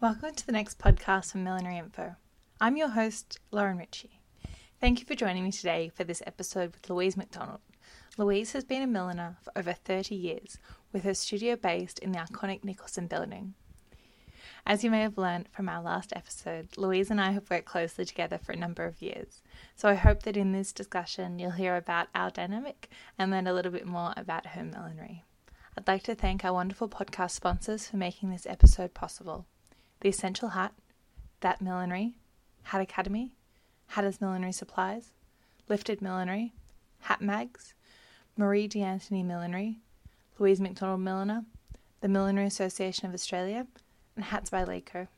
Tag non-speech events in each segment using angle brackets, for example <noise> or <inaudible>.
Welcome to the next podcast from Millinery Info. I'm your host, Lauren Ritchie. Thank you for joining me today for this episode with Louise McDonald. Louise has been a milliner for over 30 years, with her studio based in the iconic Nicholson building. As you may have learned from our last episode, Louise and I have worked closely together for a number of years. So I hope that in this discussion you'll hear about our dynamic and learn a little bit more about her millinery. I'd like to thank our wonderful podcast sponsors for making this episode possible. The Essential Hat, That Millinery, Hat Academy, Hatter's Millinery Supplies, Lifted Millinery, Hat Mags, Marie D'Antoni Millinery, Louise McDonald Milliner, the Millinery Association of Australia, and Hats by Laco.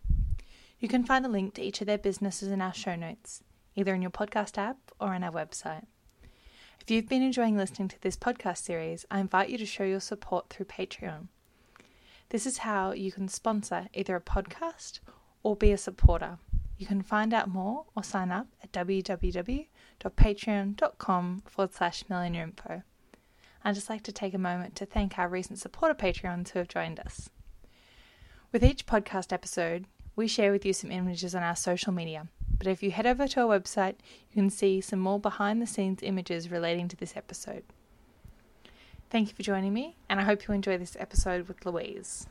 You can find a link to each of their businesses in our show notes, either in your podcast app or on our website. If you've been enjoying listening to this podcast series, I invite you to show your support through Patreon. This is how you can sponsor either a podcast or be a supporter. You can find out more or sign up at www.patreon.com forward slash info. I'd just like to take a moment to thank our recent supporter Patreons who have joined us. With each podcast episode, we share with you some images on our social media, but if you head over to our website, you can see some more behind the scenes images relating to this episode. Thank you for joining me, and I hope you enjoy this episode with Louise.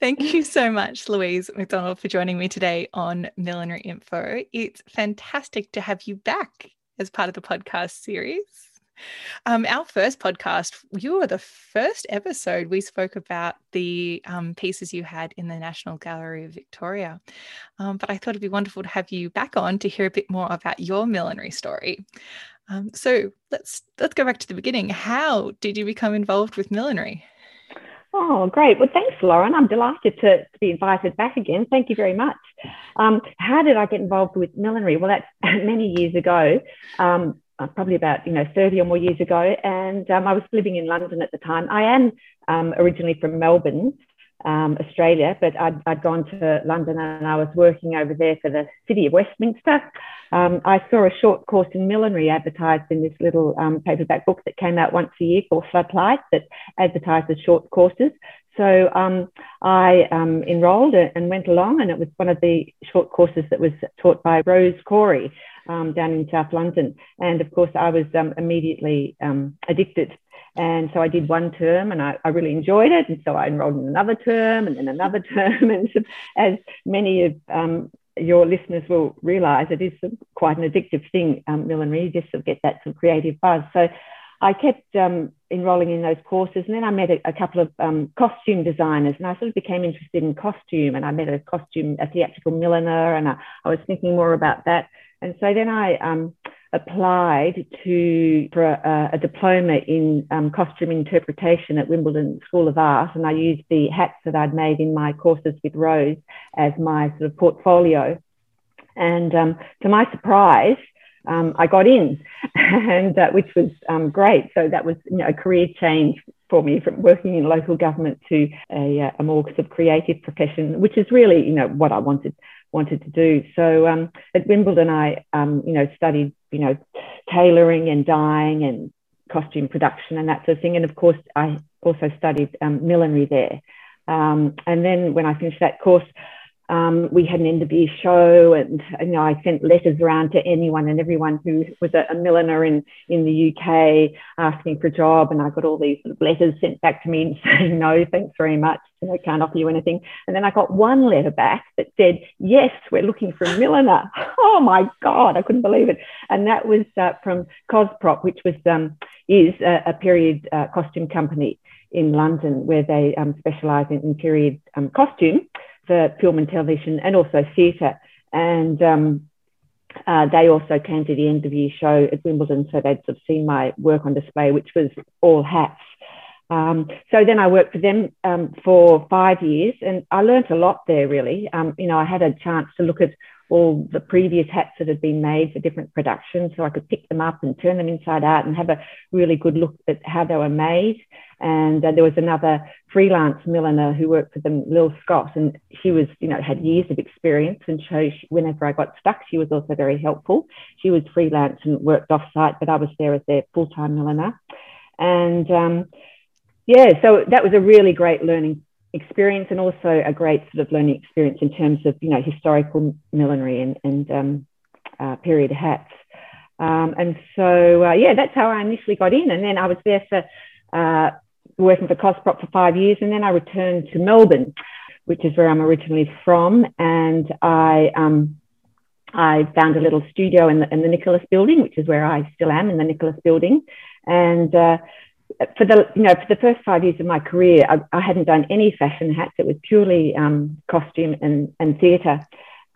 Thank you so much, Louise McDonald, for joining me today on Millinery Info. It's fantastic to have you back as part of the podcast series. Um, our first podcast, you were the first episode we spoke about the um, pieces you had in the National Gallery of Victoria. Um, but I thought it'd be wonderful to have you back on to hear a bit more about your millinery story. Um, so let's let's go back to the beginning. How did you become involved with millinery? Oh, great. Well, thanks, Lauren. I'm delighted to, to be invited back again. Thank you very much. Um, how did I get involved with millinery? Well, that's <laughs> many years ago. Um, uh, probably about you know 30 or more years ago, and um, I was living in London at the time. I am um, originally from Melbourne, um, Australia, but I'd, I'd, gone to London and I was working over there for the City of Westminster. Um, I saw a short course in millinery advertised in this little um, paperback book that came out once a year called Floodlight that advertises short courses. So um, I enrolled and went along, and it was one of the short courses that was taught by Rose Cory um, down in South London. And of course, I was um, immediately um, addicted. And so I did one term and I, I, really enjoyed it. And so I enrolled in another term and then another <laughs> term. And as many of um, your listeners will realize, it is quite an addictive thing, um, millinery, you just sort of get that sort of creative buzz. So I kept um, enrolling in those courses, and then I met a, a couple of um, costume designers, and I sort of became interested in costume. And I met a costume, a theatrical milliner, and I, I was thinking more about that. And so then I um, applied to for a, a diploma in um, costume interpretation at Wimbledon School of Art, and I used the hats that I'd made in my courses with Rose as my sort of portfolio. And um, to my surprise, um, I got in, <laughs> and uh, which was um, great. So that was you know, a career change for me from working in local government to a, uh, a more sort of creative profession, which is really you know what I wanted wanted to do. So um, at Wimbledon, I um, you know studied you know tailoring and dyeing and costume production and that sort of thing. And of course, I also studied um, millinery there. Um, and then when I finished that course, um, we had an year show, and you know, I sent letters around to anyone and everyone who was a, a, milliner in, in the UK asking for a job. And I got all these sort of letters sent back to me <laughs> saying, no, thanks very much. I can't offer you anything. And then I got one letter back that said, yes, we're looking for a milliner. <laughs> oh my God, I couldn't believe it. And that was uh, from Cosprop, which was um, is a, a period uh, costume company in London where they um, specialize in, in period um, costume for film and television and also theatre. And um, uh, they also came to the end of year show at Wimbledon, so they'd sort of seen my work on display, which was all hats. Um, so then I worked for them um, for five years, and I learnt a lot there. Really, um, you know, I had a chance to look at all the previous hats that had been made for different productions, so I could pick them up and turn them inside out and have a really good look at how they were made. And uh, there was another freelance milliner who worked for them, Lil Scott, and she was, you know, had years of experience. And so she, whenever I got stuck, she was also very helpful. She was freelance and worked off site, but I was there as their full time milliner. And um, yeah, so that was a really great learning experience and also a great sort of learning experience in terms of, you know, historical millinery and, and um, uh, period hats. Um, and so, uh, yeah, that's how I initially got in. And then I was there for uh, working for Cosprop for five years. And then I returned to Melbourne, which is where I'm originally from. And I, um, I found a little studio in the, in the Nicholas building, which is where I still am in the Nicholas building. And uh, for the you know for the first five years of my career, I, I hadn't done any fashion hats. It was purely um, costume and and theatre.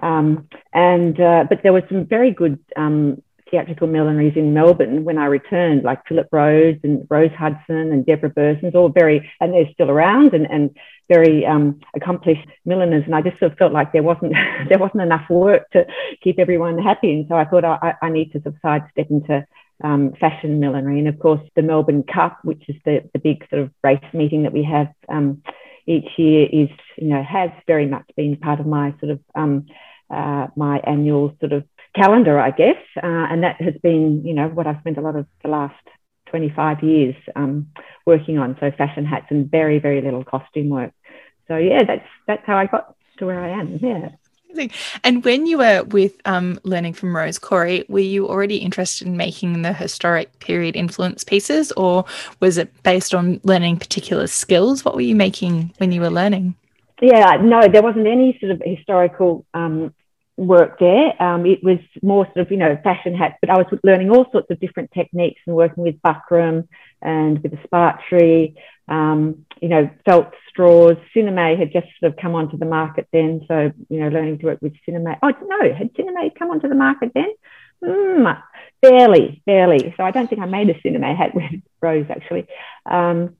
Um, and uh, but there were some very good um, theatrical millineries in Melbourne when I returned, like Philip Rose and Rose Hudson and Deborah Bursons, all very and they're still around and and very um, accomplished milliners. And I just sort of felt like there wasn't <laughs> there wasn't enough work to keep everyone happy. And so I thought I, I need to sort of sidestep into um, fashion millinery. And of course, the Melbourne Cup, which is the, the big sort of race meeting that we have um, each year, is, you know, has very much been part of my sort of um, uh, my annual sort of calendar, I guess. Uh, and that has been, you know, what I've spent a lot of the last 25 years um, working on. So fashion hats and very, very little costume work. So yeah, that's that's how I got to where I am. Yeah. And when you were with um, learning from Rose Cory, were you already interested in making the historic period influence pieces, or was it based on learning particular skills? What were you making when you were learning? Yeah, no, there wasn't any sort of historical um, work there. Um, it was more sort of, you know, fashion hats, but I was learning all sorts of different techniques and working with buckram and with the sparterie, um, you know, felt straws. Sinamay had just sort of come onto the market then. So, you know, learning to work with sinamay. Oh, no, had sinamay come onto the market then? Mm, barely, barely. So I don't think I made a sinamay hat with Rose actually. Um,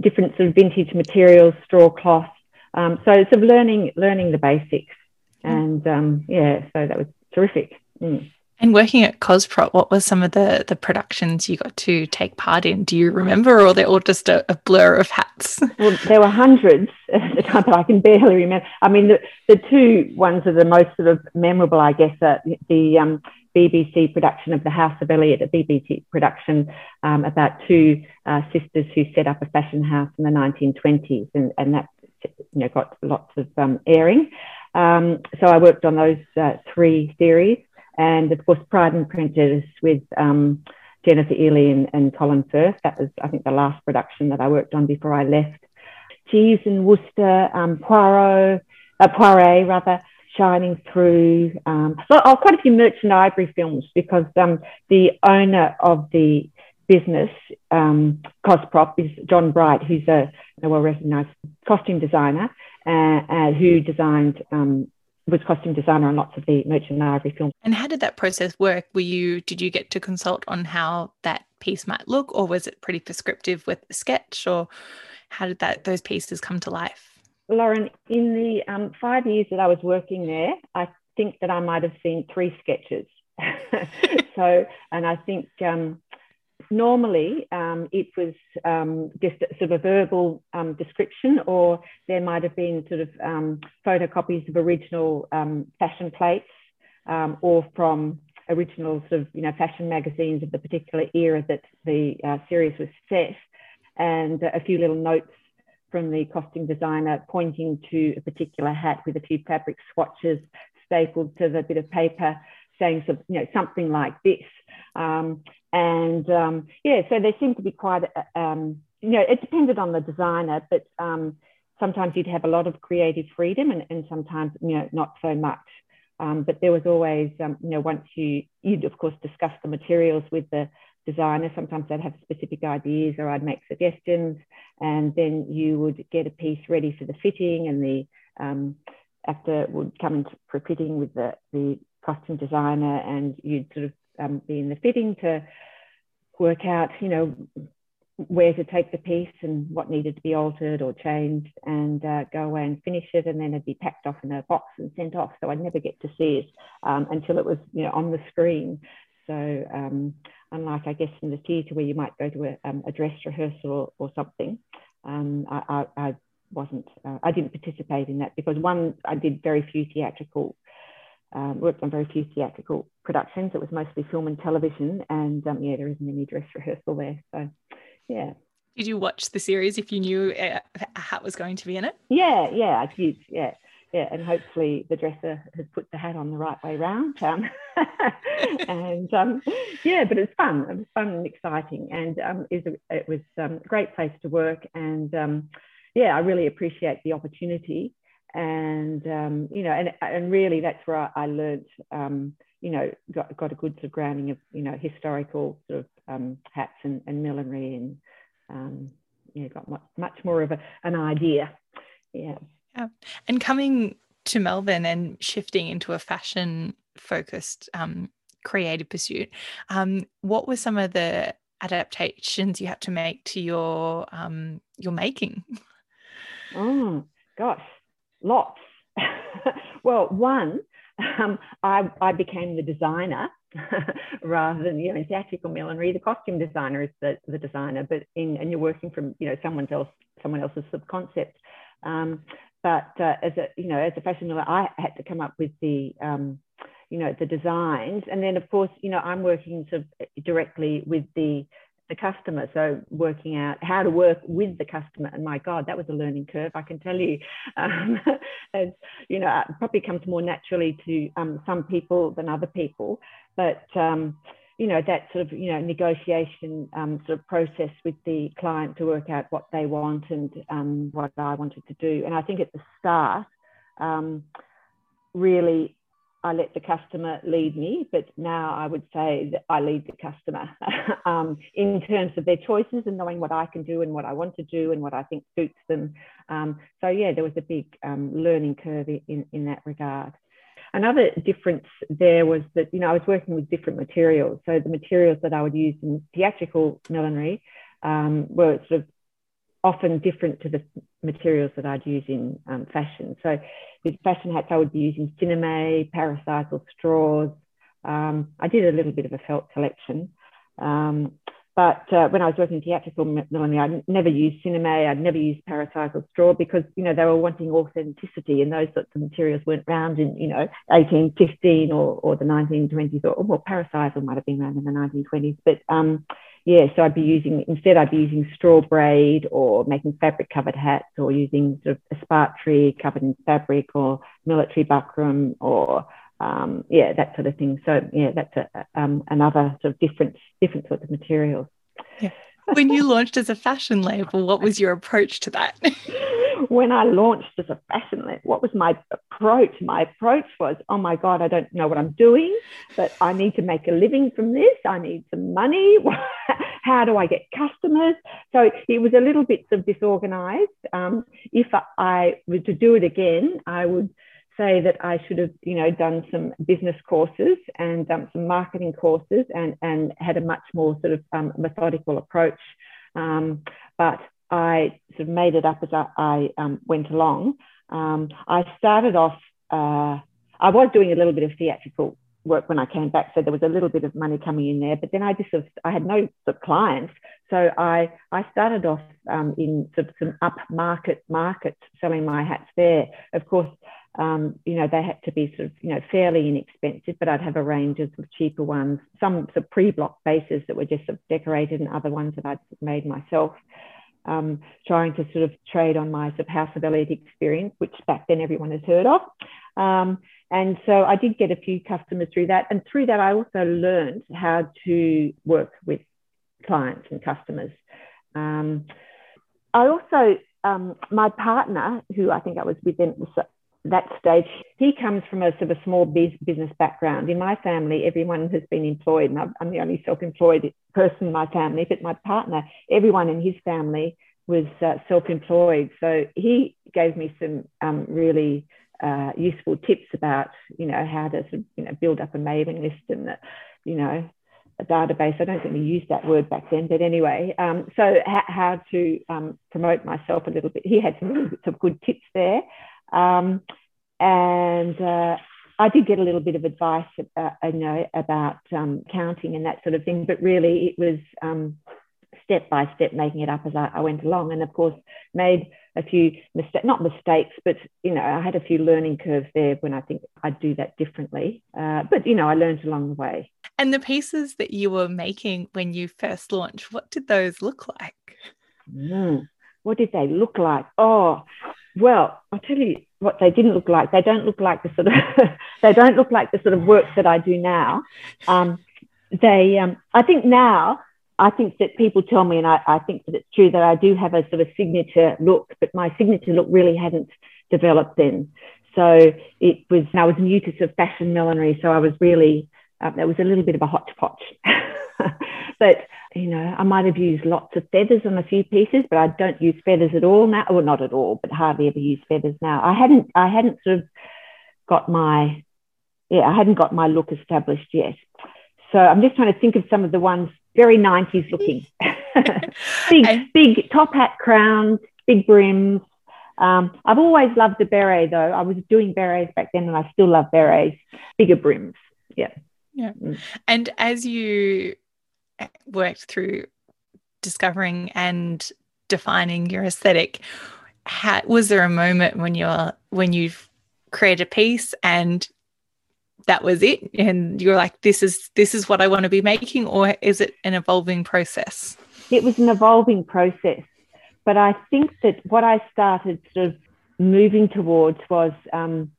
different sort of vintage materials, straw cloth. Um, so sort of learning, learning the basics. Mm. And um, yeah, so that was terrific. Mm. And working at Cosprop, what were some of the the productions you got to take part in? Do you remember, or they're all just a, a blur of hats? <laughs> Well, there were hundreds <laughs> at the time, but I can barely remember. I mean, the, the two ones that are the most sort of memorable, I guess, are the um, BBC production of The House of Eliott, a BBC production um, about two uh, sisters who set up a fashion house in the 1920s, and, and that you know got lots of um, airing. Um, so I worked on those uh, three series and of course Pride and Prejudice with um, Jennifer Ehle and, and, Colin Firth. That was, I think, the last production that I worked on before I left. Jeeves and Wooster, um, Poirot, uh, Poiret rather, shining through. Um, oh, quite a few Merchant Ivory films because um, the owner of the business, um, Cosprop, is John Bright, who's a, a well-recognised costume designer uh, uh, who designed um, was costume designer on lots of the Merchant Ivory films. And how did that process work? Were you did you get to consult on how that piece might look, or was it pretty prescriptive with the sketch, or how did that those pieces come to life? Lauren, in the um, five years that I was working there, I think that I might have seen three sketches. <laughs> so, and I think um, normally um, it was um, just sort of a verbal um, description, or there might have been sort of um, photocopies of original um, fashion plates, um, or from original sort of you know fashion magazines of the particular era that the uh, series was set, and a few little notes from the costume designer pointing to a particular hat with a few fabric swatches stapled to the bit of paper saying you know something like this. Um, and um, yeah, so there seemed to be quite, a, um, you know, it depended on the designer, but um, sometimes you'd have a lot of creative freedom and, and sometimes, you know, not so much. Um, but there was always, um, you know, once you, you'd of course discuss the materials with the designer, sometimes they'd have specific ideas or I'd make suggestions and then you would get a piece ready for the fitting and the um, actor would come in for fitting with the, the costume designer and you'd sort of um, be in the fitting to work out, you know, where to take the piece and what needed to be altered or changed and uh, go away and finish it and then it'd be packed off in a box and sent off. So I'd never get to see it um, until it was you know on the screen. So um, unlike I guess in the theatre where you might go to a, um, a dress rehearsal or, or something um, I, I, I, wasn't uh, I didn't participate in that because one I did very few theatrical um, worked on very few theatrical productions. It was mostly film and television, and um, yeah, there isn't any dress rehearsal there. So yeah. Did you watch the series if you knew a hat was going to be in it? Yeah, yeah, I did. Yeah, yeah, and hopefully the dresser has put the hat on the right way round. Um, <laughs> and um, yeah, but it's fun. It was fun and exciting, and um, it was, a, it was um, a great place to work. And um, yeah, I really appreciate the opportunity. And um, you know, and and really, that's where I, I learned. you know, got got a good sort of grounding of you know historical sort of hats and, and millinery and um, yeah, got much, much more of a, an idea. Yeah. Yeah. And coming to Melbourne and shifting into a fashion focused um, creative pursuit, um, what were some of the adaptations you had to make to your um, your making? Oh gosh, lots. <laughs> well, one, um, I, I became the designer <laughs> rather than you know in theatrical millinery. The costume designer is the, the designer, but in and you're working from you know someone else someone else's subconcept. Um, but uh, as a you know as a fashion designer, I had to come up with the um, you know the designs, and then of course you know I'm working sort of directly with the the customer. So working out how to work with the customer. And my God, that was a learning curve, I can tell you. <laughs> Um, as you know, it probably comes more naturally to um, some people than other people. But um, you know, that sort of, you know, negotiation um, sort of process with the client to work out what they want and um, what I wanted to do. And I think at the start, um, really I let the customer lead me, but now I would say that I lead the customer <laughs> um, in terms of their choices and knowing what I can do and what I want to do and what I think suits them. Um, so yeah, there was a big um, learning curve in, in that regard. Another difference there was that, you know, I was working with different materials. So the materials that I would use in theatrical millinery um, were sort of often different to the materials that I'd use in um, fashion. So with fashion hats, I would be using sinamay, parasisal straws. Um, I did a little bit of a felt collection. Um, but uh, when I was working in theatrical millinery, I never used sinamay, I'd never used parasisal straw because, you know, they were wanting authenticity and those sorts of materials weren't around in, you know, 1815 or, or the 1920s or, well, parasisal might have been around in the 1920s. But um, yeah, so I'd be using, instead I'd be using straw braid or making fabric covered hats or using sort of esparterie covered in fabric or military buckram or um, yeah, that sort of thing. So yeah, that's a, um, another sort of different different sorts of materials. Yeah. When you launched as a fashion label, what was your approach to that? <laughs> when I launched as a fashion label, what was my approach? My approach was, oh my God, I don't know what I'm doing, but I need to make a living from this. I need some money. <laughs> How do I get customers? So it was a little bit of disorganized. Um, if I were to do it again, I would say that I should have, you know, done some business courses and um, some marketing courses and, and had a much more sort of um, methodical approach. Um, but I sort of made it up as I, I um, went along. Um, I started off, uh, I was doing a little bit of theatrical work when I came back, so there was a little bit of money coming in there. But then I just sort of, I had no sort of clients, so I I started off um, in sort of some up market selling my hats there. Of course, um, you know, they had to be sort of, you know, fairly inexpensive, but I'd have a range of, cheaper ones, some sort of pre-block bases that were just sort of decorated and other ones that I'd made myself. Um, trying to sort of trade on my sort of House of Eliott experience, which back then everyone has heard of. Um, and so I did get a few customers through that. And through that, I also learned how to work with clients and customers. Um, I also, um, my partner, who I think I was with was that stage, he comes from a sort of a small business background. In my family, everyone has been employed, and I'm the only self-employed person in my family. But my partner, everyone in his family was uh, self-employed, so he gave me some um, really uh, useful tips about, you know, how to you know build up a mailing list and, you know, a database. I don't think we used that word back then, but anyway, um, so ha- how to um, promote myself a little bit. He had some really some good tips there. Um, and uh, I did get a little bit of advice, about, uh, you know, about um, counting and that sort of thing, but really it was um, step by step making it up as I, I, went along. And of course, made a few mistakes, not mistakes, but you know, I had a few learning curves there when I think I'd do that differently. Uh, but you know, I learned along the way. And the pieces that you were making when you first launched, what did those look like? Mm, what did they look like? Oh, well, I'll tell you what they didn't look like. They don't look like the sort of <laughs> they don't look like the sort of work that I do now. Um, they, um, I think now, I think that people tell me, and I, I think that it's true that I do have a sort of signature look, but my signature look really hadn't developed then. So it was, I was new to sort of fashion millinery, so I was really, uh, there was a little bit of a hodgepodge. <laughs> but you know, I might have used lots of feathers on a few pieces, but I don't use feathers at all now, or not at all, but hardly ever use feathers now. I hadn't, I hadn't sort of got my, yeah, I hadn't got my look established yet. So I'm just trying to think of some of the ones very 90s looking. <laughs> big, big top hat crowns, big brims. Um, I've always loved the beret though. I was doing berets back then and I still love berets, bigger brims. Yeah. Yeah. Mm. And as you worked through discovering and defining your aesthetic, how, was there a moment when you're when you've created a piece and that was it and you're like this is this is what i want to be making or is it an evolving process it was an evolving process but i think that what i started sort of moving towards was um,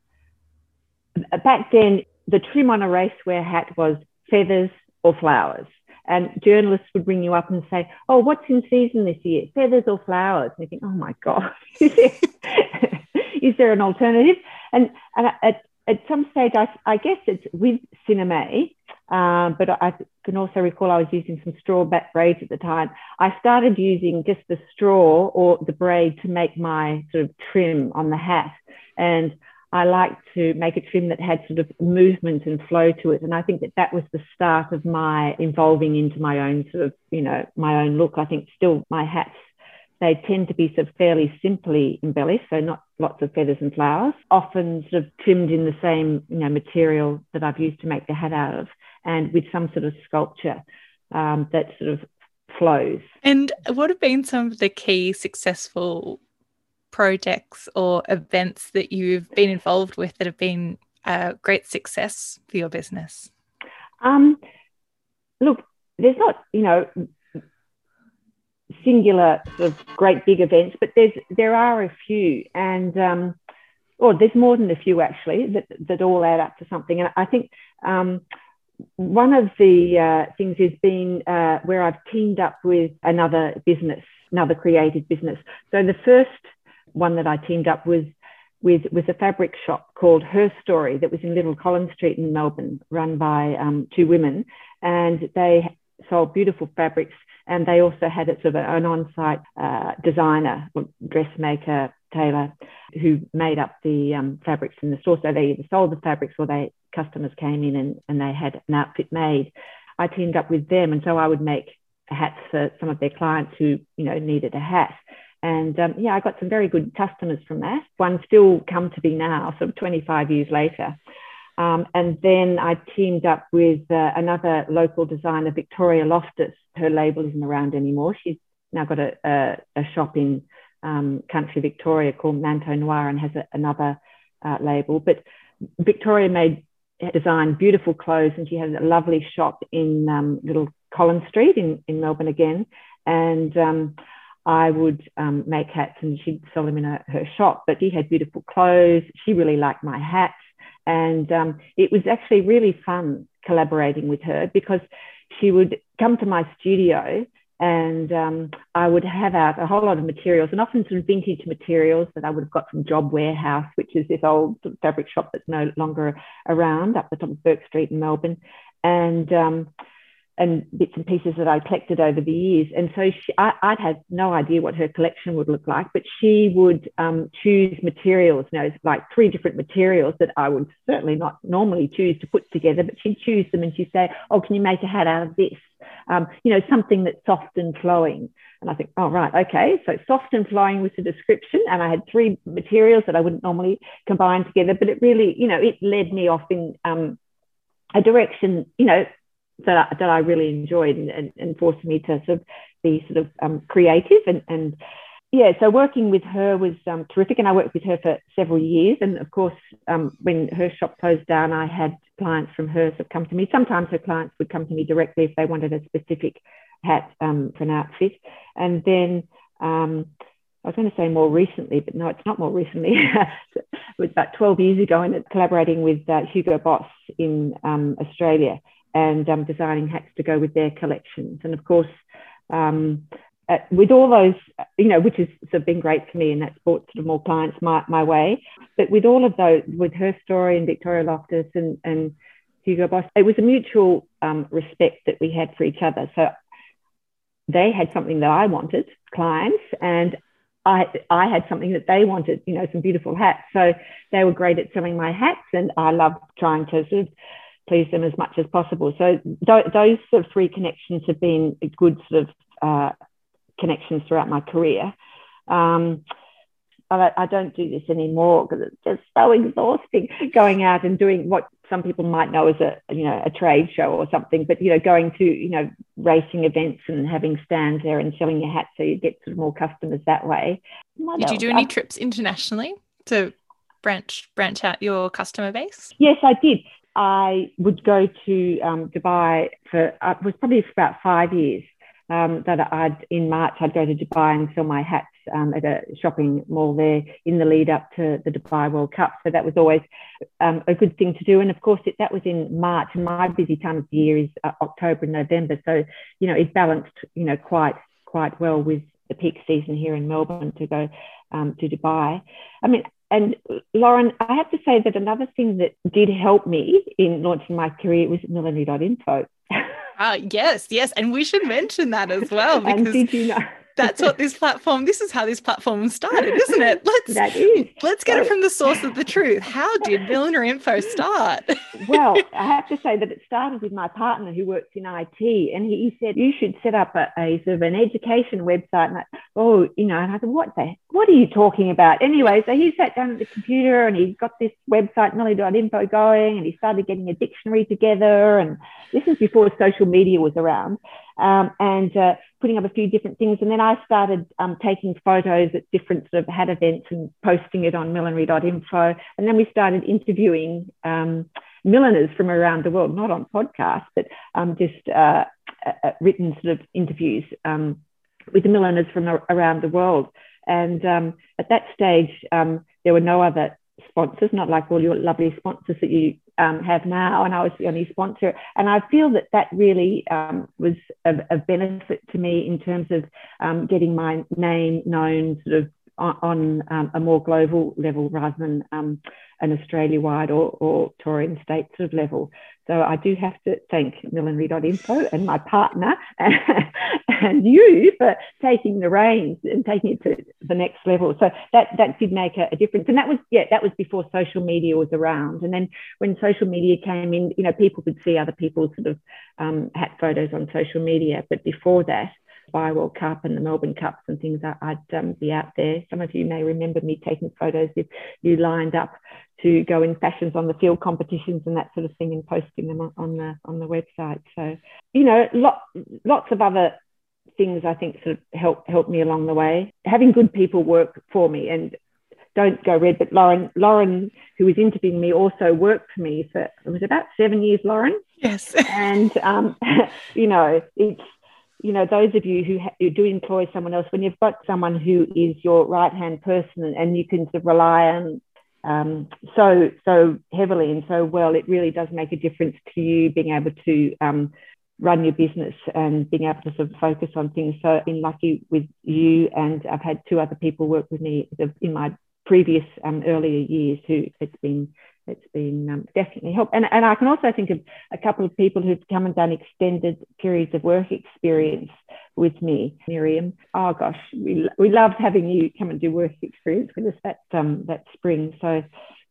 back then the trim on a racewear hat was feathers or flowers and journalists would ring you up and say, "Oh, what's in season this year? Feathers or flowers?" And you think, "Oh my god, <laughs> <laughs> is there an alternative?" And, and at, at some stage, I, I guess it's with Sinamay, um, but I can also recall I was using some straw braids at the time. I started using just the straw or the braid to make my sort of trim on the hat. And I liked to make a trim that had sort of movement and flow to it. And I think that that was the start of my evolving into my own sort of, you know, my own look. I think still my hats they tend to be sort of fairly simply embellished, so not lots of feathers and flowers, often sort of trimmed in the same you know, material that I've used to make the hat out of, and with some sort of sculpture um, that sort of flows. And what have been some of the key successful projects or events that you've been involved with that have been a great success for your business? Um, look, there's not, you know, singular sort of great big events, but there's there are a few, and um, or there's more than a few actually that that all add up to something. And I think um, one of the uh, things has been uh, where I've teamed up with another business, another creative business. So the first one that I teamed up with with was a fabric shop called Her Story that was in Little Collins Street in Melbourne, run by um, two women, and they sold beautiful fabrics and they also had a sort of an on-site uh, designer, dressmaker, tailor, who made up the um, fabrics in the store. So they either sold the fabrics or they customers came in and, and they had an outfit made. I teamed up with them, and so I would make hats for some of their clients who you know needed a hat. And um, yeah, I got some very good customers from that. One still come to be now, sort of 25 years later. Um, and then I teamed up with uh, another local designer, Victoria Loftus. Her label isn't around anymore. She's now got a, a, a shop in um, country Victoria called Manteau Noir and has a, another uh, label. But Victoria made designed beautiful clothes and she had a lovely shop in um, Little Collins Street in, in Melbourne again. And um, I would um, make hats and she'd sell them in a, her shop. But she had beautiful clothes. She really liked my hats. And um, it was actually really fun collaborating with her because she would come to my studio and um, I would have out a whole lot of materials and often some vintage materials that I would have got from Job Warehouse, which is this old fabric shop that's no longer around up the top of Bourke Street in Melbourne. And um, and bits and pieces that I collected over the years. And so she, I, would had no idea what her collection would look like, but she would um, choose materials, you know, like three different materials that I would certainly not normally choose to put together, but she'd choose them and she'd say, Oh, can you make a hat out of this? Um, you know, something that's soft and flowing. And I think, oh, right, okay. So soft and flowing was the description. And I had three materials that I wouldn't normally combine together, but it really, you know, it led me off in um, a direction, you know, that I, that I really enjoyed and, and, and forced me to sort of be sort of um, creative and, and yeah, so working with her was um, terrific, and I worked with her for several years. And of course, um, when her shop closed down, I had clients from hers that come to me. Sometimes her clients would come to me directly if they wanted a specific hat um, for an outfit. And then um, I was going to say more recently, but no, it's not more recently. <laughs> it was about 12 years ago, and collaborating with uh, Hugo Boss in um, Australia and um, designing hats to go with their collections. And of course, um, uh, with all those, you know, which has sort of been great for me, and that's brought sort of more clients my, my way. But with all of those, with her story and Victoria Loftus and, and Hugo Boss, it was a mutual um, respect that we had for each other. So they had something that I wanted, clients, and I, I had something that they wanted, you know, some beautiful hats. So they were great at selling my hats, and I loved trying to sort of please them as much as possible. So th- those sort of three connections have been good sort of uh, connections throughout my career. Um, I, I don't do this anymore because it's just so exhausting going out and doing what some people might know as a you know a trade show or something but you know going to you know racing events and having stands there and selling your hats so you get sort of more customers that way what did else? you do any trips internationally to branch branch out your customer base yes i did i would go to um, dubai for uh, it was probably for about five years um, that I'd in March I'd go to Dubai and sell my hats um, at a shopping mall there in the lead up to the Dubai World Cup. So that was always um, a good thing to do. And of course, it, that was in March, and my busy time of the year is uh, October and November. So you know it balanced you know quite quite well with the peak season here in Melbourne to go um, to Dubai. I mean. And Lauren, I have to say that another thing that did help me in launching my career was millinery.info. Uh, yes, yes. And we should mention that as well <laughs> because did you know? That's what this platform this is how this platform started isn't it? <laughs> Let's that is. let's get so, it from the source of the truth. How did millinery info start? <laughs> Well i have to say that it started with my partner who works in it and he said you should set up a, a sort of an education website. And I, oh you know and i said what the what are you talking about? Anyway so he sat down at the computer and he got this website millie.info going and he started getting a dictionary together and this is before social media was around. Um, and uh, putting up a few different things. And then I started um, taking photos at different sort of hat events and posting it on millinery.info. And then we started interviewing um, milliners from around the world, not on podcasts, but um, just uh, uh, written sort of interviews um, with the milliners from around the world. And um, at that stage, there were no other sponsors, not like all your lovely sponsors that you um, have now. And I was the only sponsor. And I feel that that really um, was a benefit to me in terms of um, getting my name known sort of on, on um, a more global level rather than um, an Australia wide or, or Torrens state sort of level. So I do have to thank millinery.info and my partner <laughs> and you for taking the reins and taking it to the next level. So that that did make a, a, difference. And that was yeah, that was before social media was around. And then when social media came in, you know, people could see other people's sort of um, hat photos on social media. But before that, Dubai World Cup and the Melbourne Cups and things, I'd um, be out there. Some of you may remember me taking photos if you lined up to go in fashions on the field competitions and that sort of thing and posting them on the on the website. So, you know, lot, lots of other things I think sort of help help me along the way. Having good people work for me and don't go red, but Lauren, Lauren, who was interviewing me, also worked for me for it was about seven years, Lauren. Yes. <laughs> and um, <laughs> you know, it's you know, those of you who, ha- who do employ someone else, when you've got someone who is your right hand person and you can sort of rely on um, so so heavily and so well, it really does make a difference to you being able to um, run your business and being able to sort of focus on things. So I've been lucky with you, and I've had two other people work with me in my previous um, earlier years who it's been it's been um, definitely helped. And, and I can also think of a couple of people who've come and done extended periods of work experience with me, Miriam. Oh gosh, we, we loved having you come and do work experience with us that um, that spring. So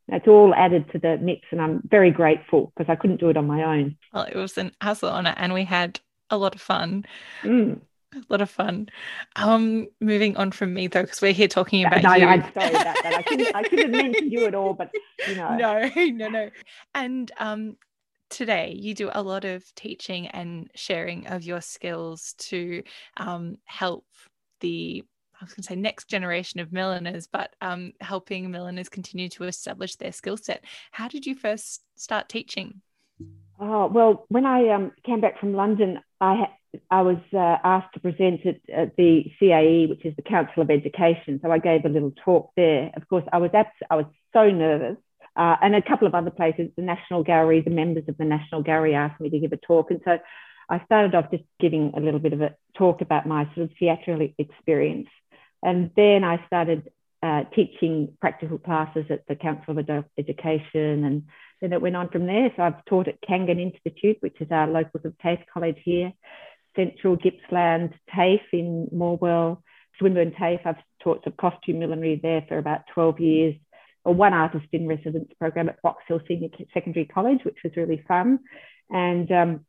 it's all added to the mix, and I'm very grateful because I couldn't do it on my own. Well, it was an absolute honor, and we had a lot of fun. Mm a lot of fun. Um, moving on from me though, because we're here talking about no, you. No, I'm sorry about that. I couldn't, I couldn't mention you at all, but you know. <laughs> No, no, no. And um, today you do a lot of teaching and sharing of your skills to um, help the I was going to say next generation of milliners, but um, helping milliners continue to establish their skill set. How did you first start teaching? Oh well, when I um, came back from London, I I was uh, asked to present at, at, the CAE, which is the Council of Education. So I gave a little talk there. Of course, I was abs- I was so nervous, uh, and a couple of other places, the National Gallery, the members of the National Gallery asked me to give a talk, and so I started off just giving a little bit of a talk about my sort of theatrical experience, and then I started uh, teaching practical classes at the Council of Education, and then it went on from there. So I've taught at Kangan Institute, which is our local of TAFE college here, Central Gippsland TAFE in Morwell, Swinburne TAFE. I've taught some costume millinery there for about 12 years, or one artist in residence program at Box Hill Senior Secondary College, which was really fun. And um,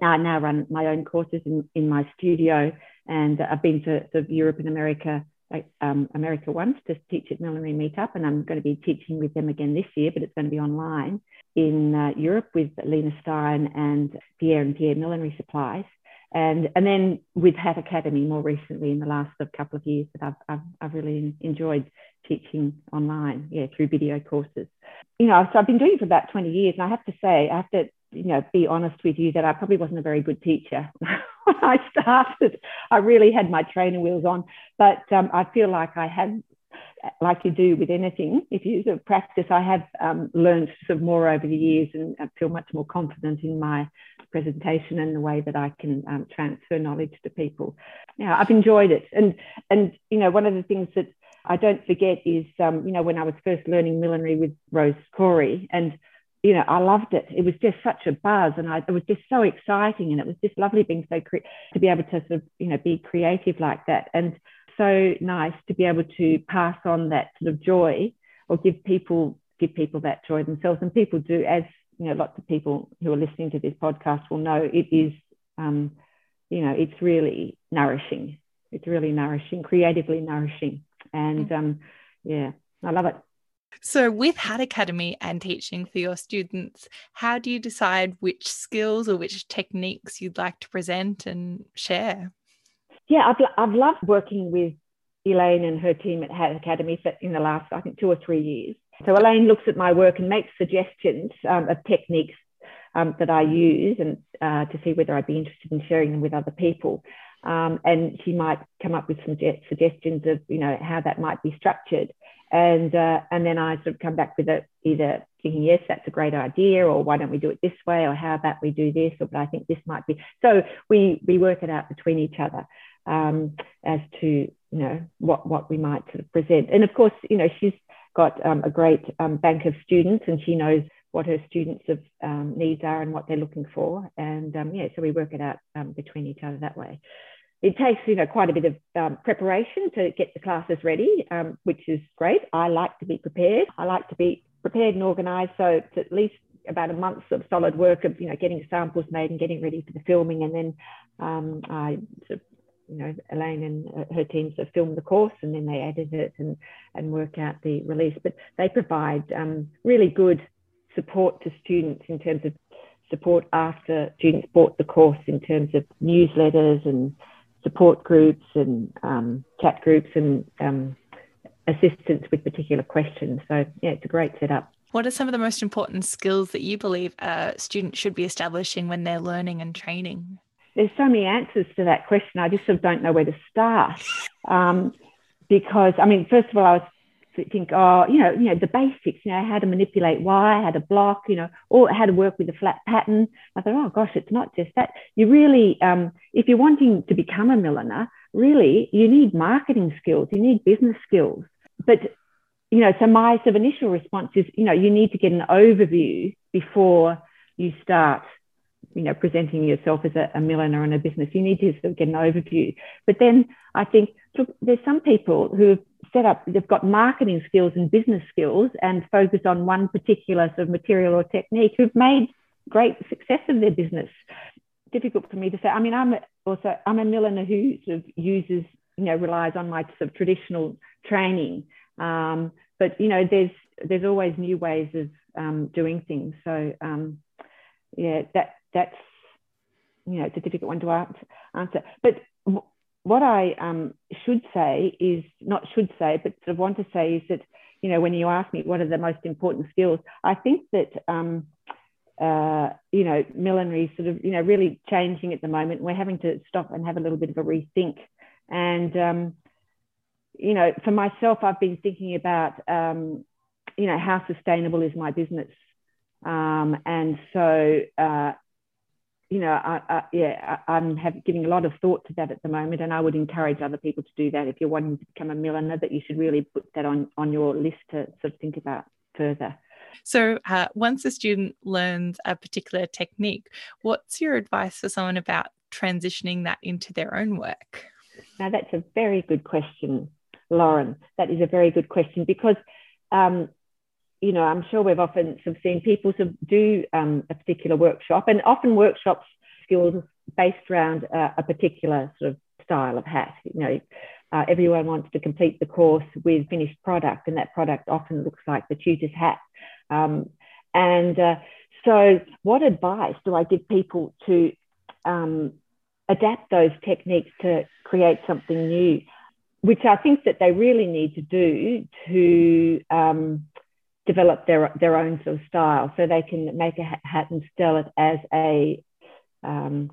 I now run my own courses in, in my studio, and I've been to, to Europe and America, um, America once to teach at Millinery Meetup, and I'm going to be teaching with them again this year, but it's going to be online in uh, Europe with Lena Stein and Pierre and Pierre Millinery Supplies. And, and then with Hat Academy more recently in the last couple of years that I've, I've, I've really enjoyed teaching online, yeah, through video courses. You know, so I've been doing it for about 20 years, and I have to say, I have to you know, be honest with you that I probably wasn't a very good teacher <laughs> when I started. I really had my trainer wheels on, but um, I feel like I have, like you do with anything, if you sort of practice, I have um, learned sort of more over the years and I feel much more confident in my presentation and the way that I can um, transfer knowledge to people. Yeah, I've enjoyed it, and and you know, one of the things that I don't forget is, um, you know, when I was first learning millinery with Rose Cory and you know, I loved it. It was just such a buzz, and I, it was just so exciting, and it was just lovely being so cre- to be able to sort of you know be creative like that, and so nice to be able to pass on that sort of joy or give people give people that joy themselves, and people do, as you know, lots of people who are listening to this podcast will know, it is, um, you know, it's really nourishing. It's really nourishing, creatively nourishing, and mm. um, yeah, I love it. So, with Hat Academy and teaching for your students, how do you decide which skills or which techniques you'd like to present and share? Yeah, I've, I've loved working with Elaine and her team at Hat Academy for, in the last, I think, two or three years. So, Elaine looks at my work and makes suggestions um, of techniques um, that I use and uh, to see whether I'd be interested in sharing them with other people. Um, and she might come up with some suggestions of, you know, how that might be structured and uh, and then I sort of come back with it either thinking yes that's a great idea or why don't we do it this way or how about we do this or but I think this might be so we we work it out between each other um, as to you know what what we might sort of present and of course you know she's got um, a great um, bank of students and she knows what her students of um, needs are and what they're looking for and um, yeah so we work it out um, between each other that way it takes you know quite a bit of preparation to get the classes ready, which is great. I like to be prepared. I like to be prepared and organised. So it's at least about a month of solid work of you know getting samples made and getting ready for the filming, and then um, I sort of, you know Elaine and her teams have filmed the course, and then they edit it and and work out the release. But they provide um, really good support to students in terms of support after students bought the course in terms of newsletters and support groups and um, chat groups and um, assistance with particular questions. So, yeah, it's a great setup. What are some of the most important skills that you believe a student should be establishing when they're learning and training? There's so many answers to that question. I just sort of don't know where to start. Um, because, I mean, first of all, I was think, oh, you know, you know, the basics, you know, how to manipulate wire, how to block, you know, or how to work with a flat pattern. I thought, oh gosh, it's not just that. You really, um, if you're wanting to become a milliner, really, you need marketing skills, you need business skills. But, you know, so my sort of initial response is, you know, you need to get an overview before you start you know presenting yourself as a, a, milliner and a business you need to sort of get an overview. But then i think look there's some people who have set up they've got marketing skills and business skills and focus on one particular sort of material or technique who've made great success of their business. Difficult for me to say. I mean i'm also i'm a milliner who sort of uses you know relies on my sort of traditional training. Um, but you know there's there's always new ways of um, doing things. So um, yeah that that's you know it's a difficult one to answer but what I um, should say is not should say, but sort of want to say is that you know when you ask me what are the most important skills, I think that um, uh, you know millinery sort of you know really changing at the moment. We're having to stop and have a little bit of a rethink. And um, you know, for myself, I've been thinking about um, you know how sustainable is my business, um, and so uh, you know, I, I, yeah, I, am have, giving a lot of thought to that at the moment, and I would encourage other people to do that. If you're wanting to become a milliner, that you should really put that on on your list to sort of think about further. So, uh, once a student learns a particular technique, what's your advice for someone about transitioning that into their own work? Now, that's a very good question, Lauren. That is a very good question because um, you know, I'm sure we've often sort of seen people sort of do um, a particular workshop, and often workshops skills based around uh, a particular sort of style of hat. You know, uh, everyone wants to complete the course with finished product, and that product often looks like the tutor's hat. Um, and uh, so, what advice do I give people to um, adapt those techniques to create something new? Which I think that they really need to do to um, develop their their own sort of style, so they can make a hat and sell it as a um,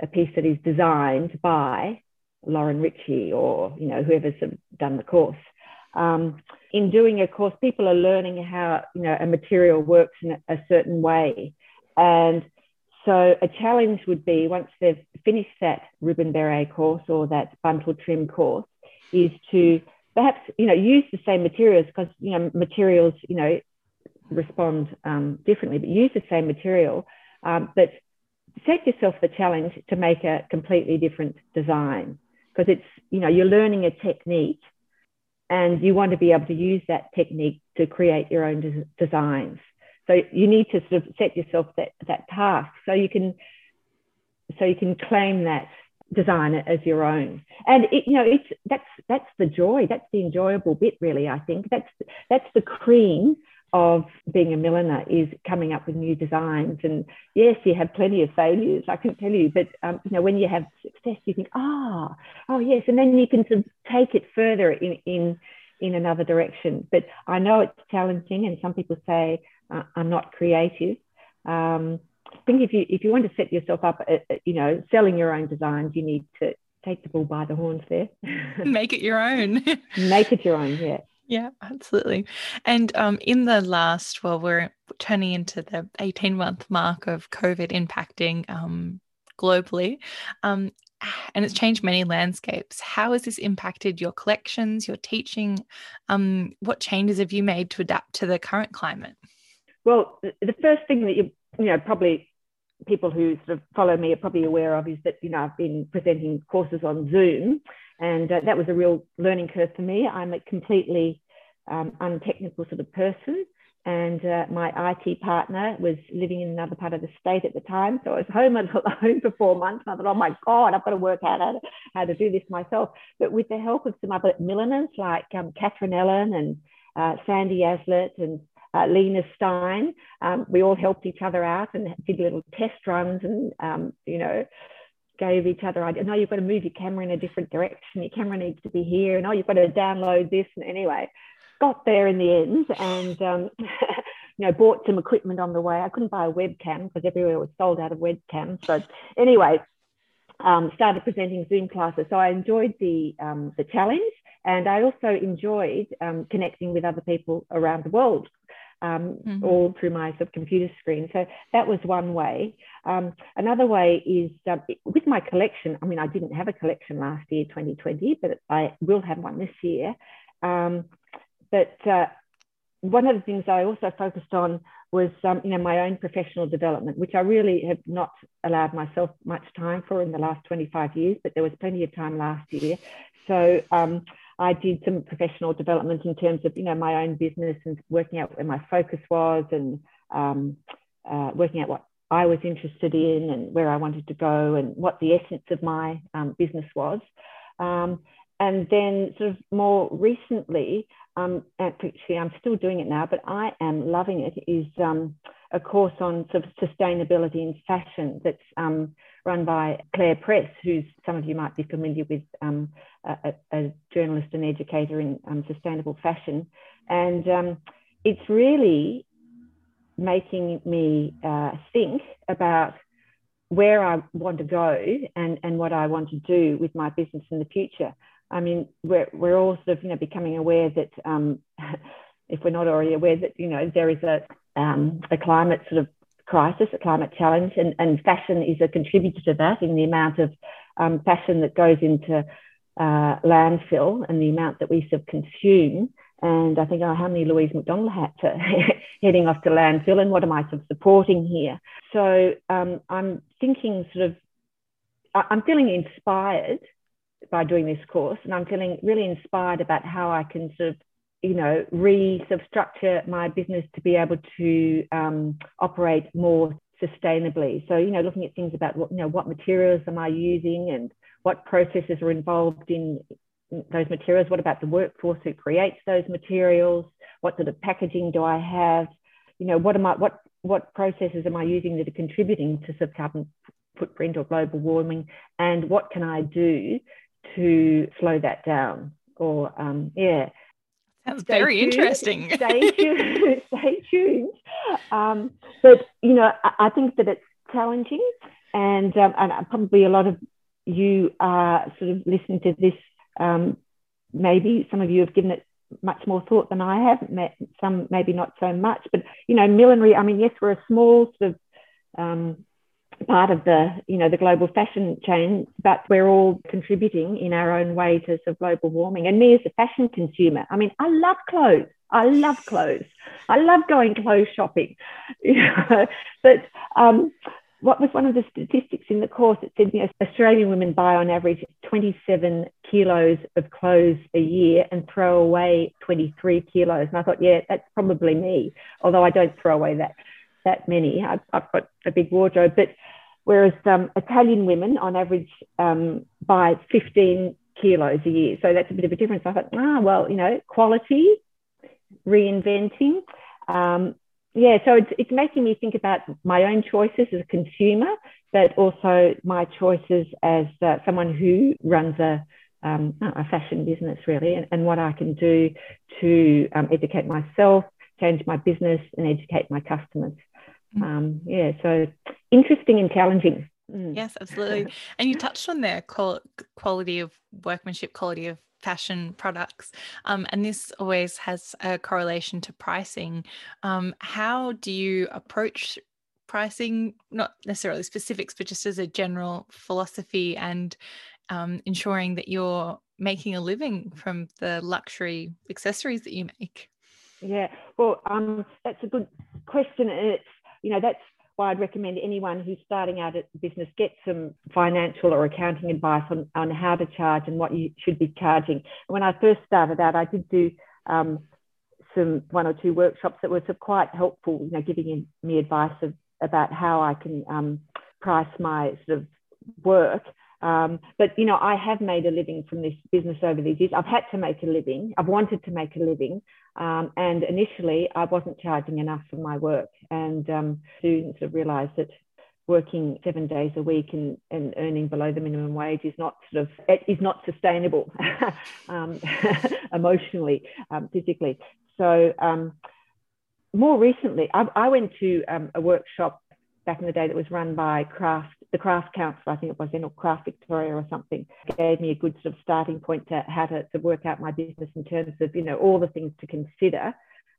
a piece that is designed by Lauren Ritchie or you know whoever's done the course. Um, in doing a course, people are learning how you know a material works in a, certain way, and so a challenge would be once they've finished that ribbon beret course or that buntal trim course, is to perhaps you know use the same materials because you know materials you know respond um, differently, but use the same material, um, but set yourself the challenge to make a completely different design because it's you know you're learning a technique and you want to be able to use that technique to create your own des- designs. So you need to sort of set yourself that that task so you can so you can claim that design it as your own. And it, you know it's that's that's the joy. That's the enjoyable bit really i think. That's that's the cream of being a milliner is coming up with new designs. And yes you have plenty of failures i can tell you. But um, you know when you have success you think ah oh, oh yes. And then you can sort of take it further in in in another direction. But i know it's challenging and some people say uh, i'm not creative. Um, I think if you if you want to set yourself up, uh, uh, you know, selling your own designs, you need to take the bull by the horns there. <laughs> Make it your own. <laughs> Make it your own. Yeah. Yeah, absolutely. And um, in the last, well, we're turning into the 18 month mark of COVID impacting um, globally. Um, and it's changed many landscapes. How has this impacted your collections, your teaching? Um, what changes have you made to adapt to the current climate? Well, the first thing that you you know, probably people who sort of follow me are probably aware of is that, you know, I've been presenting courses on Zoom and uh, that was a real learning curve for me. I'm a completely um, untechnical sort of person. And uh, my IT partner was living in another part of the state at the time. So I was home alone <laughs> for four months. And I thought, oh my God, I've got to work out how to, do this myself. But with the help of some other milliners like um, Catherine Ellen and uh, Sandy Aslett and uh, Lena Stein. Um, we all helped each other out and did little test runs and, um, you know, gave each other ideas. No, you've got to move your camera in a different direction. Your camera needs to be here. And oh, you've got to download this. And anyway, got there in the end and, um, <laughs> you know, bought some equipment on the way. I couldn't buy a webcam because everywhere was sold out of webcams. So anyway, um, started presenting Zoom classes. So I enjoyed the, um, the challenge and I also enjoyed um, connecting with other people around the world um, mm-hmm. all through my sort of computer screen. So that was one way. Um, another way is um, with my collection. I mean, I didn't have a collection last year, 2020, but I will have one this year. Um, but uh, one of the things I also focused on was, um, you know, my own professional development, which I really have not allowed myself much time for in the last 25 years, but there was plenty of time last year. So um, I did some professional development in terms of, you know, my own business and working out where my focus was and um, uh, working out what I was interested in and where I wanted to go and what the essence of my um, business was. Um, and then, sort of more recently, um, actually, I'm still doing it now, but I am loving it. Is um, a course on sort of sustainability in fashion that's um, run by Clare Press, who's some of you might be familiar with, um, a, a, journalist and educator in um, sustainable fashion. And um, it's really making me uh, think about where I want to go and, and what I want to do with my business in the future. I mean, we're, we're all sort of, you know, becoming aware that um, <laughs> if we're not already aware that, you know, there is a, um, a climate sort of crisis, a climate challenge, and, and fashion is a contributor to that in the amount of um, fashion that goes into uh, landfill and the amount that we sort of consume. And I think, oh, how many Louise McDonald hats <laughs> are heading off to landfill, and what am I sort of supporting here? So um, I'm thinking, sort of, I'm feeling inspired by doing this course, and I'm feeling really inspired about how I can sort of you know, re structure my business to be able to um, operate more sustainably. So, you know, looking at things about what, you know, what materials am I using and what processes are involved in those materials? What about the workforce who creates those materials? What sort of packaging do I have? You know, what am I, what, what processes am I using that are contributing to sub carbon footprint or global warming? And what can I do to slow that down? Or, um, yeah. Sounds very tuned, interesting. stay <laughs> tuned. <laughs> stay tuned. Um, but you know, I, I, think that it's challenging, and um, and probably a lot of you are sort of listening to this. Um, maybe some of you have given it much more thought than I have. Some maybe not so much, but you know, millinery. I mean, yes, we're a small sort of um, part of the you know the global fashion chain but we're all contributing in our own way to sort of global warming. And me as a fashion consumer i mean i love clothes. I love clothes. I love going clothes shopping. <laughs> But um, what was one of the statistics in the course it said you know, australian women buy on average 27 kilos of clothes a year and throw away 23 kilos. And i thought yeah that's probably me although i don't throw away that that many. I've, I've got a big wardrobe, but whereas um, Italian women on average um, buy 15 kilos a year. So that's a bit of a difference. I thought, ah, well, you know, quality, reinventing. Um, yeah, so it's, it's making me think about my own choices as a consumer, but also my choices as uh, someone who runs a, um, a fashion business, really, and, and, what I can do to um, educate myself, change my business, and educate my customers. Mm. Um, yeah, so interesting and challenging. Mm. Yes, absolutely. and you touched on their quality of workmanship, quality of fashion products. Um, and this always has a correlation to pricing. Um, how do you approach pricing, not necessarily specifics, but just as a general philosophy and um, ensuring that you're making a living from the luxury accessories that you make? Yeah, well, um, that's a good question. It's you know, that's why I'd recommend anyone who's starting out at business get some financial or accounting advice on, on how to charge and what you should be charging. When I first started out, I did do um, some one or two workshops that were quite helpful, you know, giving me advice of, about how I can um, price my sort of work. Um, but you know, I have made a living from this business over these years. I've had to make a living. I've wanted to make a living, um, and initially, I wasn't charging enough for my work. And um, students have realised that working seven days a week and, and earning below the minimum wage is not sort of it is not sustainable <laughs> um, <laughs> emotionally, um, physically. So um, more recently, I, I went to a workshop back in the day that was run by Craft, the Craft Council, I think it was in or Craft Victoria or something, gave me a good sort of starting point to how to, to work out my business in terms of, you know, all the things to consider.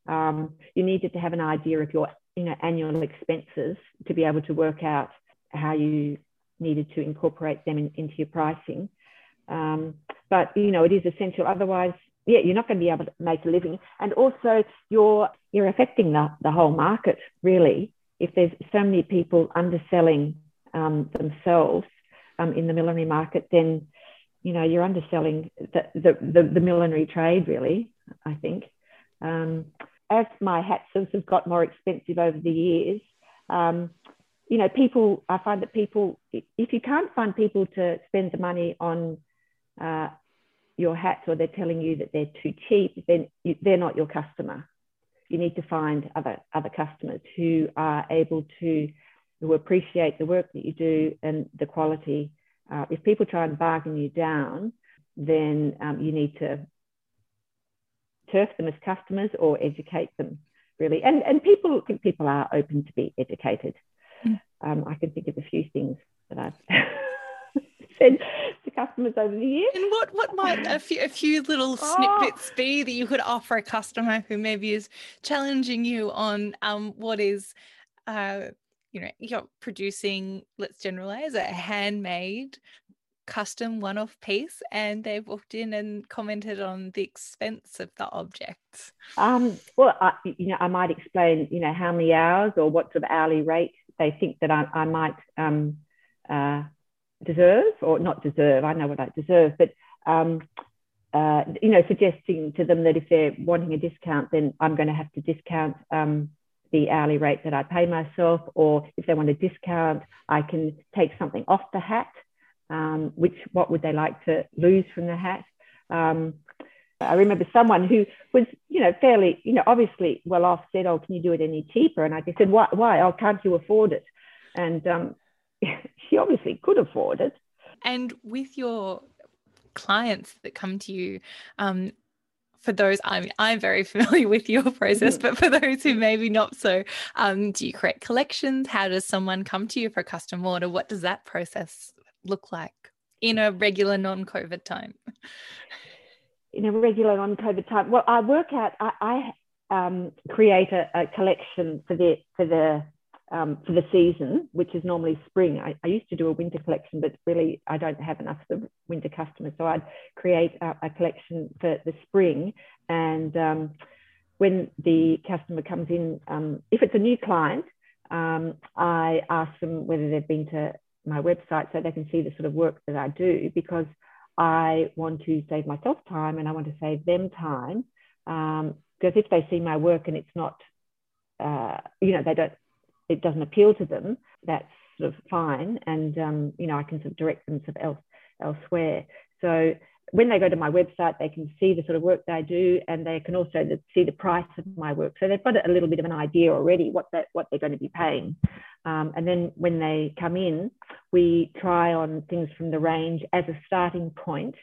Um, you needed to have an idea of your, you know, annual expenses to be able to work out how you needed to incorporate them in, into your pricing. Um, but, you know, it is essential. Otherwise, yeah, you're not going to be able to make a living. And also you're, you're affecting the, the whole market really if there's so many people underselling um, themselves um, in the millinery market, then you know you're underselling the, the, the, the millinery trade, really. I think. Um, as my hats have got more expensive over the years, um, you know, people. I find that people, if you can't find people to spend the money on uh, your hats, or they're telling you that they're too cheap, then you, they're not your customer you need to find other other customers who are able to who appreciate the work that you do and the quality. Uh, if people try and bargain you down, then um, you need to turf them as customers or educate them really. And and people people are open to be educated. Mm. Um, I can think of a few things that I've <laughs> said to customers over the years. And what what might a few a few little oh. snippets be that you could offer a customer who maybe is challenging you on um, what is uh, you know you're producing let's generalize a handmade custom one-off piece and they've walked in and commented on the expense of the objects um, well I, you know i might explain you know how many hours or what sort of hourly rate they think that i, I might um, uh, deserve or not deserve i know what i deserve but um, uh, you know suggesting to them that if they're wanting a discount then i'm going to have to discount um, the hourly rate that I pay myself, or if they want a discount, I can take something off the hat. Um, which what would they like to lose from the hat? Um, I remember someone who was, you know, fairly, you know, obviously well off said, "Oh, can you do it any cheaper?" And I just said, "Why? Why? Oh, can't you afford it?" And um, <laughs> she obviously could afford it. And with your clients that come to you, um, for those I'm I'm very <laughs> familiar with your process, mm-hmm. but for those who maybe not so, um, do you create collections? How does someone come to you for a custom order? What does that process look like in a regular non-COVID time? In a regular non-COVID time, well, I work out. I, I um, create a, a collection for the for the um, for the season, which is normally spring. I, I, used to do a winter collection, but really I don't have enough of the winter customers. So I'd create a, a collection for the spring. And um, when the customer comes in, um, if it's a new client, um, I ask them whether they've been to my website so they can see the sort of work that I do because I want to save myself time and I want to save them time. because um, if they see my work and it's not, uh, you know, they don't it doesn't appeal to them, that's sort of fine. And, um, you know, I can sort of direct them sort of else, elsewhere. So when they go to my website, they can see the sort of work that I do, and they can also see the price of my work. So they've got a little bit of an idea already what that what they're going to be paying. Um, and then when they come in, we try on things from the range as a starting point.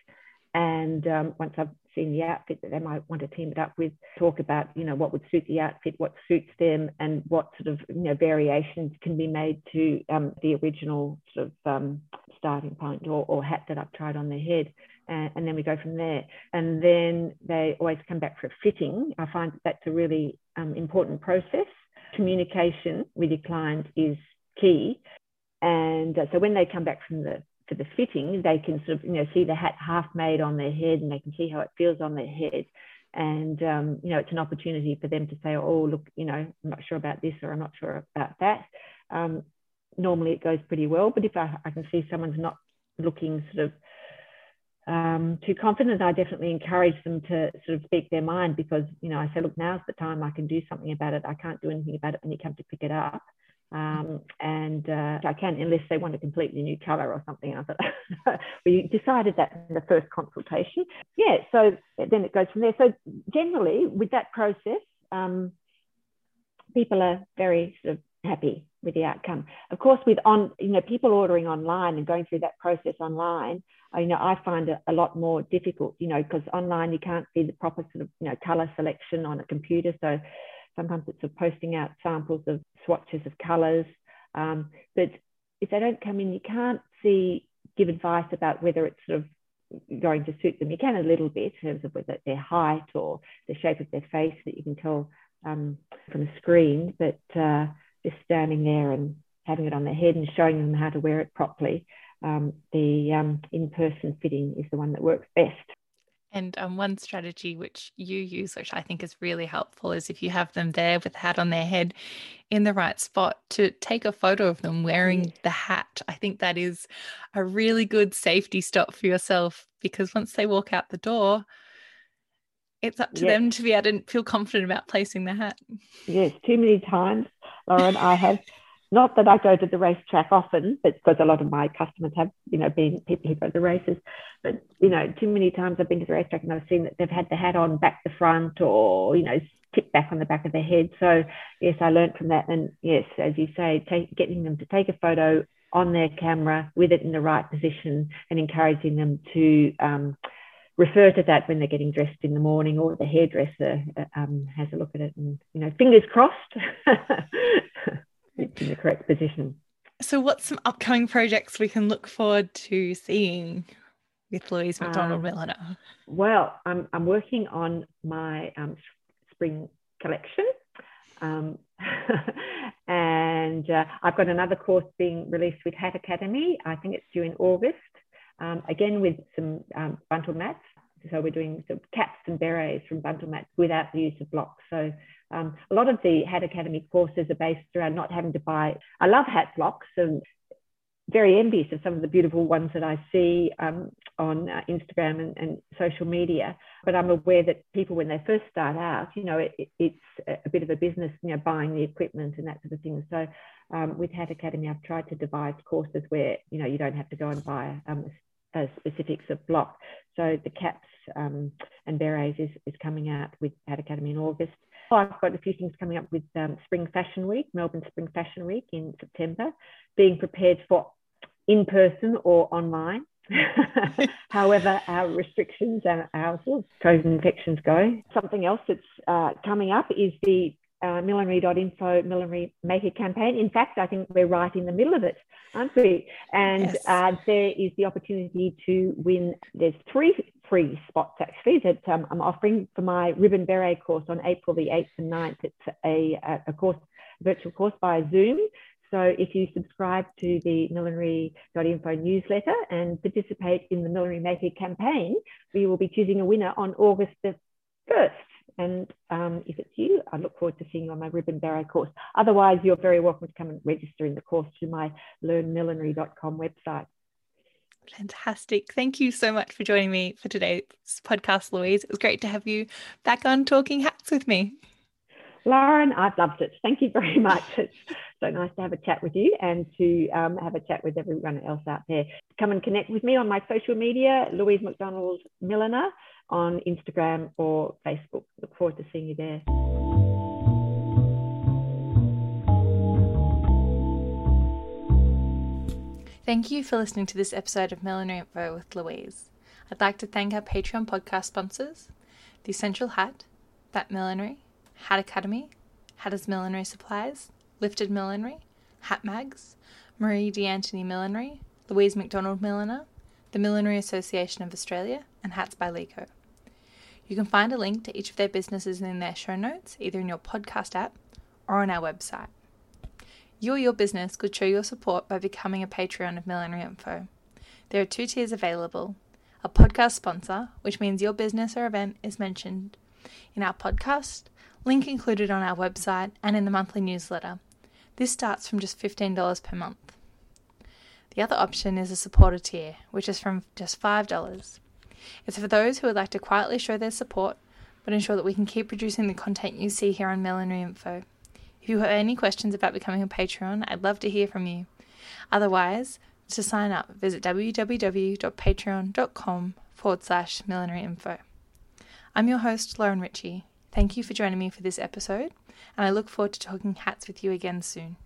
And um, once I've seen the outfit that they might want to team it up with, talk about, you know, what would suit the outfit, what suits them, and what sort of, you know, variations can be made to um, the original sort of um, starting point or, or, hat that I've tried on their head. And, and, then we go from there. And then they always come back for a fitting. I find that that's a really um, important process. Communication with your client is key. And uh, so when they come back from the for the fitting, they can sort of you know see the hat half made on their head, and they can see how it feels on their head. And um, you know, it's an opportunity for them to say, "Oh, look, you know, I'm not sure about this, or I'm not sure about that." Um, normally, it goes pretty well, but if I, I can see someone's not looking sort of um, too confident, I definitely encourage them to sort of speak their mind because, you know, I say, look, now's the time I can do something about it. I can't do anything about it when you come to pick it up. Um, and uh, I can, unless they want a completely new color or something. I thought <laughs> we decided that in the first consultation. Yeah, so then it goes from there. So generally, with that process, um, people are very sort of happy with the outcome. Of course, with on you know people ordering online and going through that process online, you know I find it a lot more difficult. You know because online you can't see the proper sort of you know color selection on a computer, so Sometimes it's of posting out samples of swatches of colours. Um, but if they don't come in, you can't see, give advice about whether it's sort of going to suit them. You can a little bit in terms of whether their height or the shape of their face that you can tell um, from a screen, but uh, just standing there and having it on their head and showing them how to wear it properly, um, the um, in-person fitting is the one that works best. And um, one strategy which you use, which I think is really helpful, is if you have them there with the hat on their head in the right spot to take a photo of them wearing the hat. I think that is a really good safety stop for yourself because once they walk out the door, it's up to yes. them to be able to feel confident about placing the hat. Yes, too many times, Lauren, I have not that I go to the racetrack often, but because a lot of my customers have, you know, been people who go to the races. But you know, too many times I've been to the racetrack and I've seen that they've had the hat on back to front, or you know, tipped back on the back of their head. So yes, I learned from that, and yes, as you say, take, getting them to take a photo on their camera with it in the right position, and encouraging them to. Um, refer to that when they're getting dressed in the morning or the hairdresser uh, um, has a look at it and you know fingers crossed <laughs> it's in the correct position. So, what's some upcoming projects we can look forward to seeing with Louise McDonald um, Milliner? Well, I'm, I'm working on my um, spring collection. Um, <laughs> and uh, I've got another course being released with Hat Academy. I think it's due in August. Um, again, with some um, buntal mats. So we're doing some caps and berets from buntal mats without the use of blocks. So um, a lot of the Hat Academy courses are based around not having to buy. I love hat blocks and very envious of some of the beautiful ones that I see um, on uh, Instagram and, and, social media. But I'm aware that people, when they first start out, you know, it, it, it's a bit of a business, you know, buying the equipment and that sort of thing. So um, with Hat Academy, I've tried to devise courses where, you know, you don't have to go and buy um, specifics of block. So the caps um, and berets is, is coming out with Hat Academy in August. I've got a few things coming up with um, Spring Fashion Week, Melbourne Spring Fashion Week in September, being prepared for in person or online. <laughs> However, our restrictions and our sort of COVID infections go. Something else that's uh, coming up is the uh, millinery.info millinery maker campaign. In fact, I think we're right in the middle of it, aren't we? And yes. uh, there is the opportunity to win. There's three free spots actually that um, I'm offering for my ribbon beret course on April the 8th and 9th. It's a, a course, virtual course by Zoom. So if you subscribe to the millinery.info newsletter and participate in the Millinery Maker campaign, we will be choosing a winner on August the 1st. And um, if it's you, I look forward to seeing you on my ribbon beret course. Otherwise, you're very welcome to come and register in the course through my learnmillinery.com website. Fantastic. Thank you so much for joining me for today's podcast, Louise. It was great to have you back on Talking Hats with me. Lauren, I've loved it. Thank you very much. It's so nice to have a chat with you and to um, have a chat with everyone else out there. Come and connect with me on my social media, Louise McDonald Milliner on Instagram or Facebook. Look forward to seeing you there. Thank you for listening to this episode of Millinery Info with Louise. I'd like to thank our Patreon podcast sponsors, The Essential Hat, That Millinery, Hat Academy, Hatters Millinery Supplies, Lifted Millinery, Hat Mags, Marie D'Antoni Millinery, Louise McDonald Milliner, the Millinery Association of Australia, and Hats by Lico. You can find a link to each of their businesses in their show notes, either in your podcast app or on our website. You or your business could show your support by becoming a Patreon of Millinery Info. There are two tiers available a podcast sponsor, which means your business or event is mentioned in our podcast, link included on our website, and in the monthly newsletter. This starts from just $15 per month. The other option is a supporter tier, which is from just $5. It's for those who would like to quietly show their support, but ensure that we can keep producing the content you see here on Millinery Info. If you have any questions about becoming a Patreon, I'd love to hear from you. Otherwise, to sign up, visit www.patreon.com forward slash millinery info. I'm your host, Lauren Ritchie. Thank you for joining me for this episode, and I look forward to talking hats with you again soon.